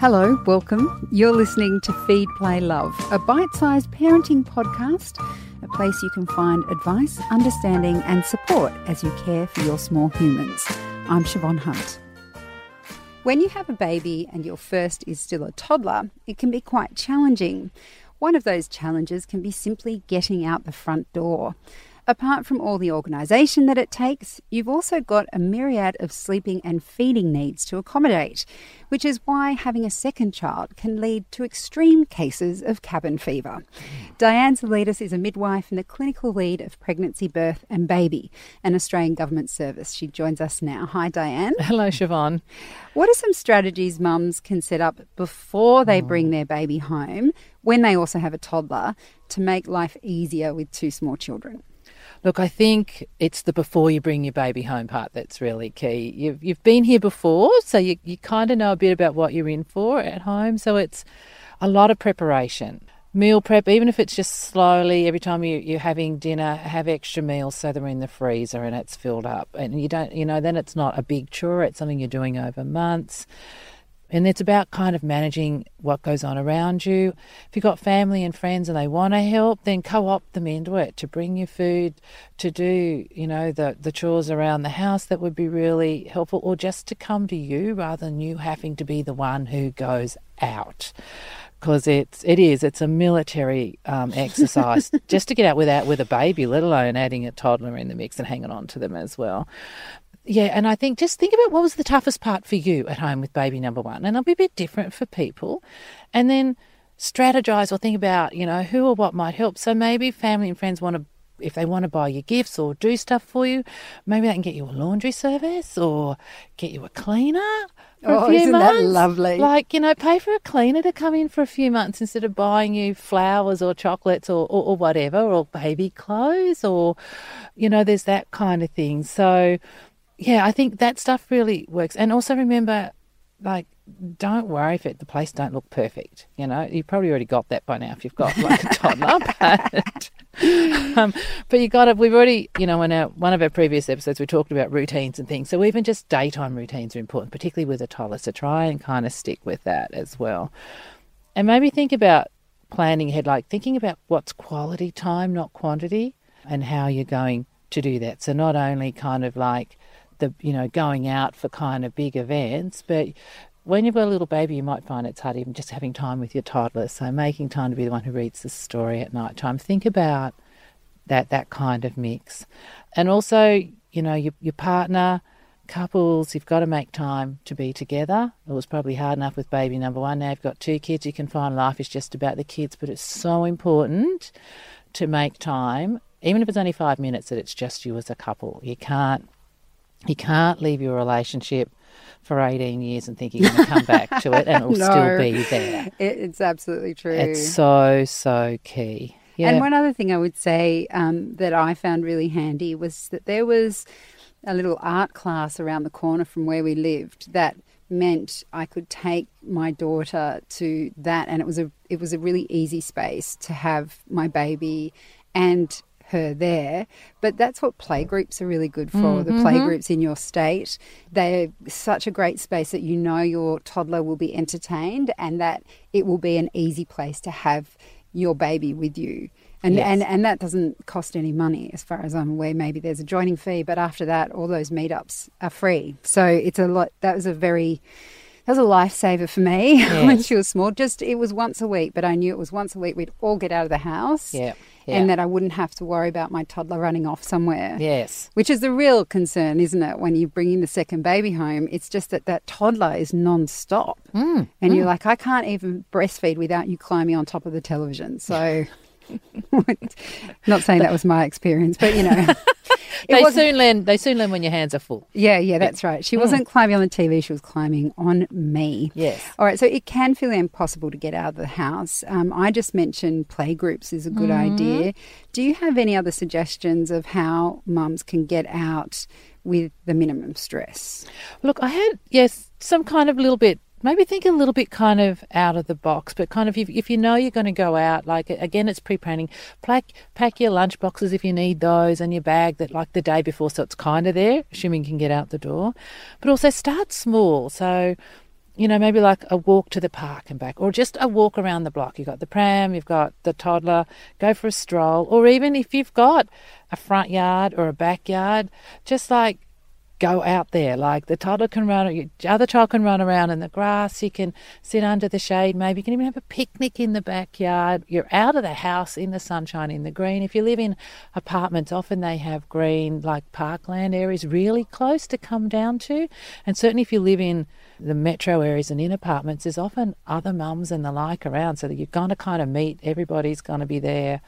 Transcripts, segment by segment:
Hello, welcome. You're listening to Feed, Play, Love, a bite sized parenting podcast, a place you can find advice, understanding, and support as you care for your small humans. I'm Siobhan Hunt. When you have a baby and your first is still a toddler, it can be quite challenging. One of those challenges can be simply getting out the front door. Apart from all the organisation that it takes, you've also got a myriad of sleeping and feeding needs to accommodate, which is why having a second child can lead to extreme cases of cabin fever. Diane Zalitis is a midwife and the clinical lead of Pregnancy, Birth and Baby, an Australian government service. She joins us now. Hi, Diane. Hello, Siobhan. What are some strategies mums can set up before they mm. bring their baby home, when they also have a toddler, to make life easier with two small children? Look, I think it's the before you bring your baby home part that's really key. You've, you've been here before, so you, you kind of know a bit about what you're in for at home. So it's a lot of preparation. Meal prep, even if it's just slowly, every time you, you're having dinner, have extra meals so they're in the freezer and it's filled up. And you don't, you know, then it's not a big chore, it's something you're doing over months. And it's about kind of managing what goes on around you. If you've got family and friends and they want to help, then co opt them into it to bring you food, to do, you know, the, the chores around the house that would be really helpful, or just to come to you rather than you having to be the one who goes out. Because it's it is it's a military um, exercise just to get out without with a baby, let alone adding a toddler in the mix and hanging on to them as well. Yeah, and I think just think about what was the toughest part for you at home with baby number one, and it'll be a bit different for people. And then strategize or think about, you know, who or what might help. So maybe family and friends want to, if they want to buy you gifts or do stuff for you, maybe they can get you a laundry service or get you a cleaner. For Oh, a few isn't that lovely? Like, you know, pay for a cleaner to come in for a few months instead of buying you flowers or chocolates or, or, or whatever, or baby clothes, or, you know, there's that kind of thing. So, yeah, I think that stuff really works. And also remember, like, don't worry if it, the place don't look perfect. You know, you've probably already got that by now if you've got like a toddler. But, um, but you got to. We've already, you know, in our one of our previous episodes, we talked about routines and things. So even just daytime routines are important, particularly with a toddler. So try and kind of stick with that as well, and maybe think about planning ahead, like thinking about what's quality time, not quantity, and how you're going to do that. So not only kind of like the you know going out for kind of big events, but when you've got a little baby, you might find it's hard even just having time with your toddler. So making time to be the one who reads the story at night time. Think about that that kind of mix, and also you know your your partner. Couples, you've got to make time to be together. It was probably hard enough with baby number one. Now you've got two kids, you can find life is just about the kids, but it's so important to make time, even if it's only five minutes, that it's just you as a couple. You can't you can't leave your relationship for 18 years and think you're going to come back to it and it'll No. still be there. It, it's absolutely true. It's so, so key. Yeah. And one other thing I would say um, that I found really handy was that there was a little art class around the corner from where we lived that meant I could take my daughter to that, and it was a it was a really easy space to have my baby and her there. But that's what playgroups are really good for. The playgroups mm-hmm. in your state, they're such a great space that you know your toddler will be entertained and that it will be an easy place to have your baby with you. And, Yes. and and that doesn't cost any money as far as I'm aware. Maybe there's a joining fee, but after that all those meetups are free. So it's a lot that was a very that was a lifesaver for me when she was small. Just it was once a week, but I knew it was once a week we'd all get out of the house. Yeah, And that I wouldn't have to worry about my toddler running off somewhere. Yes. Which is the real concern, isn't it? When you're bringing the second baby home, it's just that that toddler is non-stop. Mm, and you're like, I can't even breastfeed without you climbing on top of the television. So, not saying that was my experience, but you know, They soon learn. They soon learn when your hands are full. Yeah, yeah, that's right. Mm. She wasn't climbing on the TV; she was climbing on me. Yes. All right, so it can feel impossible to get out of the house. Um, I just mentioned playgroups is a good Mm-hmm. idea. Do you have any other suggestions of how mums can get out with the minimum stress? Look, I had yes some kind of little bit. Maybe think a little bit kind of out of the box, but kind of if, if you know you're going to go out, like again, it's pre-planning. Pack pack your lunch boxes if you need those, and your bag that like the day before, so it's kind of there, assuming you can get out the door. But also start small. So you know, maybe like a walk to the park and back, or just a walk around the block. You've got the pram, you've got the toddler, go for a stroll, or even if you've got a front yard or a backyard, just like go out there. Like the toddler can run, the other child can run around in the grass. You can sit under the shade. Maybe you can even have a picnic in the backyard. You're out of the house in the sunshine, in the green. If you live in apartments, often they have green, like parkland areas, really close to come down to. And certainly if you live in the metro areas and in apartments, there's often other mums and the like around, so that you're going to kind of meet. Everybody's going to be there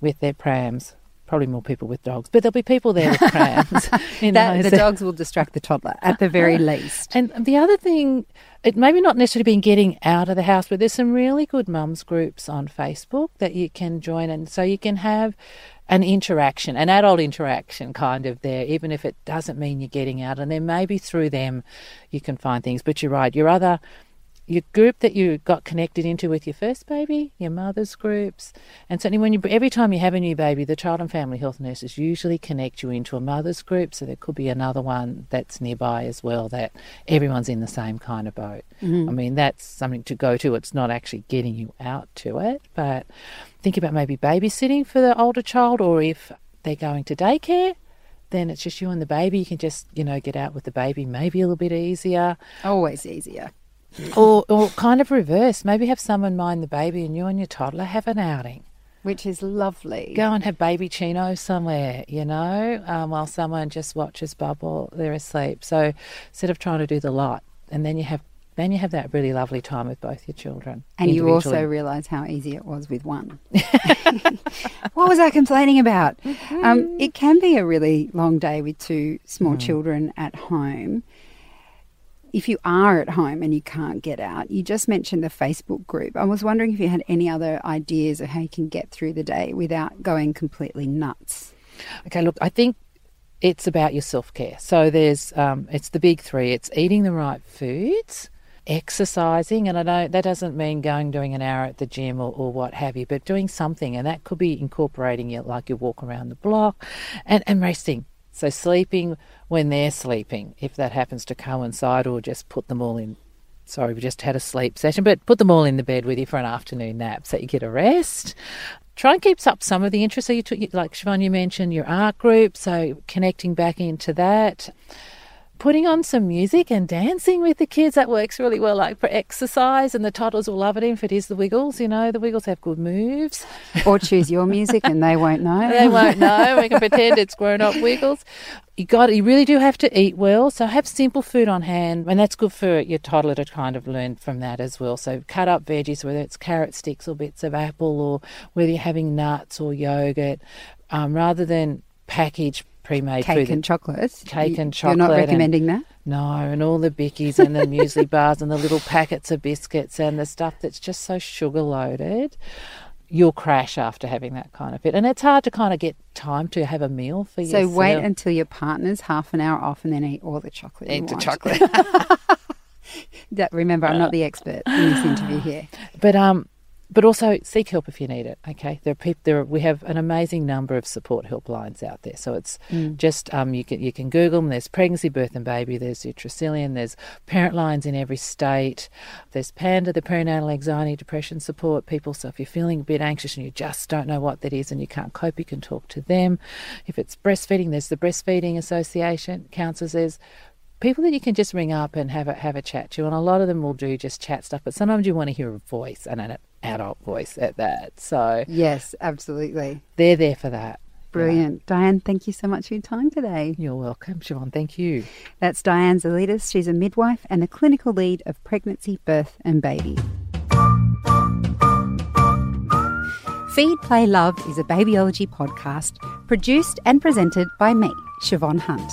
with their prams probably more people with dogs, but there'll be people there with prams. you know, that, the dogs will distract the toddler at the very least. And the other thing, it maybe not necessarily been getting out of the house, but there's some really good mums groups on Facebook that you can join, and so you can have an interaction, an adult interaction kind of there, even if it doesn't mean you're getting out. And then maybe through them you can find things. But you're right, your other your group that you got connected into with your first baby, your mother's groups, and certainly when you every time you have a new baby, the child and family health nurses usually connect you into a mother's group. So there could be another one that's nearby as well that everyone's in the same kind of boat. Mm-hmm. I mean, that's something to go to. It's not actually getting you out to it, but think about maybe babysitting for the older child, or if they're going to daycare then it's just you and the baby. You can just, you know, get out with the baby, maybe a little bit easier. Always easier or, or kind of reverse. Maybe have someone mind the baby and you and your toddler have an outing. Which is lovely. Go and have babyccino somewhere, you know, um, while someone just watches Bubble, they're asleep. So instead of trying to do the lot, and then you have then you have that really lovely time with both your children. And you also realise how easy it was with one. what was I complaining about? Um, it can be a really long day with two small mm. children at home if you are at home and you can't get out, you just mentioned the Facebook group. I was wondering if you had any other ideas of how you can get through the day without going completely nuts. Okay, look, I think it's about your self care. So there's um, it's the big three. It's eating the right foods, exercising, and I know that doesn't mean going doing an hour at the gym or, or what have you, but doing something, and that could be incorporating it like you walk around the block, and and resting. So sleeping when they're sleeping, if that happens to coincide, or just put them all in. Sorry, we just had a sleep session, but put them all in the bed with you for an afternoon nap so you get a rest. Try and keep up some of the interests. So you took, like Siobhan, you mentioned your art group, so connecting back into that putting on some music and dancing with the kids. That works really well like for exercise and the toddlers will love it if it is the wiggles you know. The wiggles have good moves. Or choose your music and they won't know. They won't know. We can pretend it's grown up wiggles. You got you really do have to eat well so have simple food on hand and that's good for your toddler to kind of learn from that as well. So cut up veggies whether it's carrot sticks or bits of apple or whether you're having nuts or yogurt um, rather than package pre-made cake food. and chocolate. Cake you, and chocolate. You're not recommending and, that? No, and all the bickies and the muesli bars and the little packets of biscuits and the stuff that's just so sugar loaded. You'll crash after having that kind of it, and it's hard to kind of get time to have a meal for so yourself. So wait until your partner's half an hour off, and then eat all the chocolate. Eat the chocolate. that, remember, I'm not the expert in this interview here. But um, but also seek help if you need it. Okay, there are people. There are, we have an amazing number of support helplines out there. So it's mm. just um, you can you can Google them. There's pregnancy, birth, and baby. There's Tresillian. There's parent lines in every state. There's Panda, the perinatal anxiety depression support people. So if you're feeling a bit anxious and you just don't know what that is and you can't cope, you can talk to them. If it's breastfeeding, there's the Breastfeeding Association. Counsellors, there's people that you can just ring up and have a have a chat to, and a lot of them will do just chat stuff. But sometimes you want to hear a voice and an adult voice at that. So yes, absolutely, they're there for that. Brilliant. Yeah. Diane, thank you so much for your time today. You're welcome, Siobhan. Thank you. That's Diane Zalitis. She's a midwife and the clinical lead of pregnancy, birth, and baby. Feed, Play, Love is a babyology podcast produced and presented by me, Siobhan Hunt.